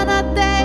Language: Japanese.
あなた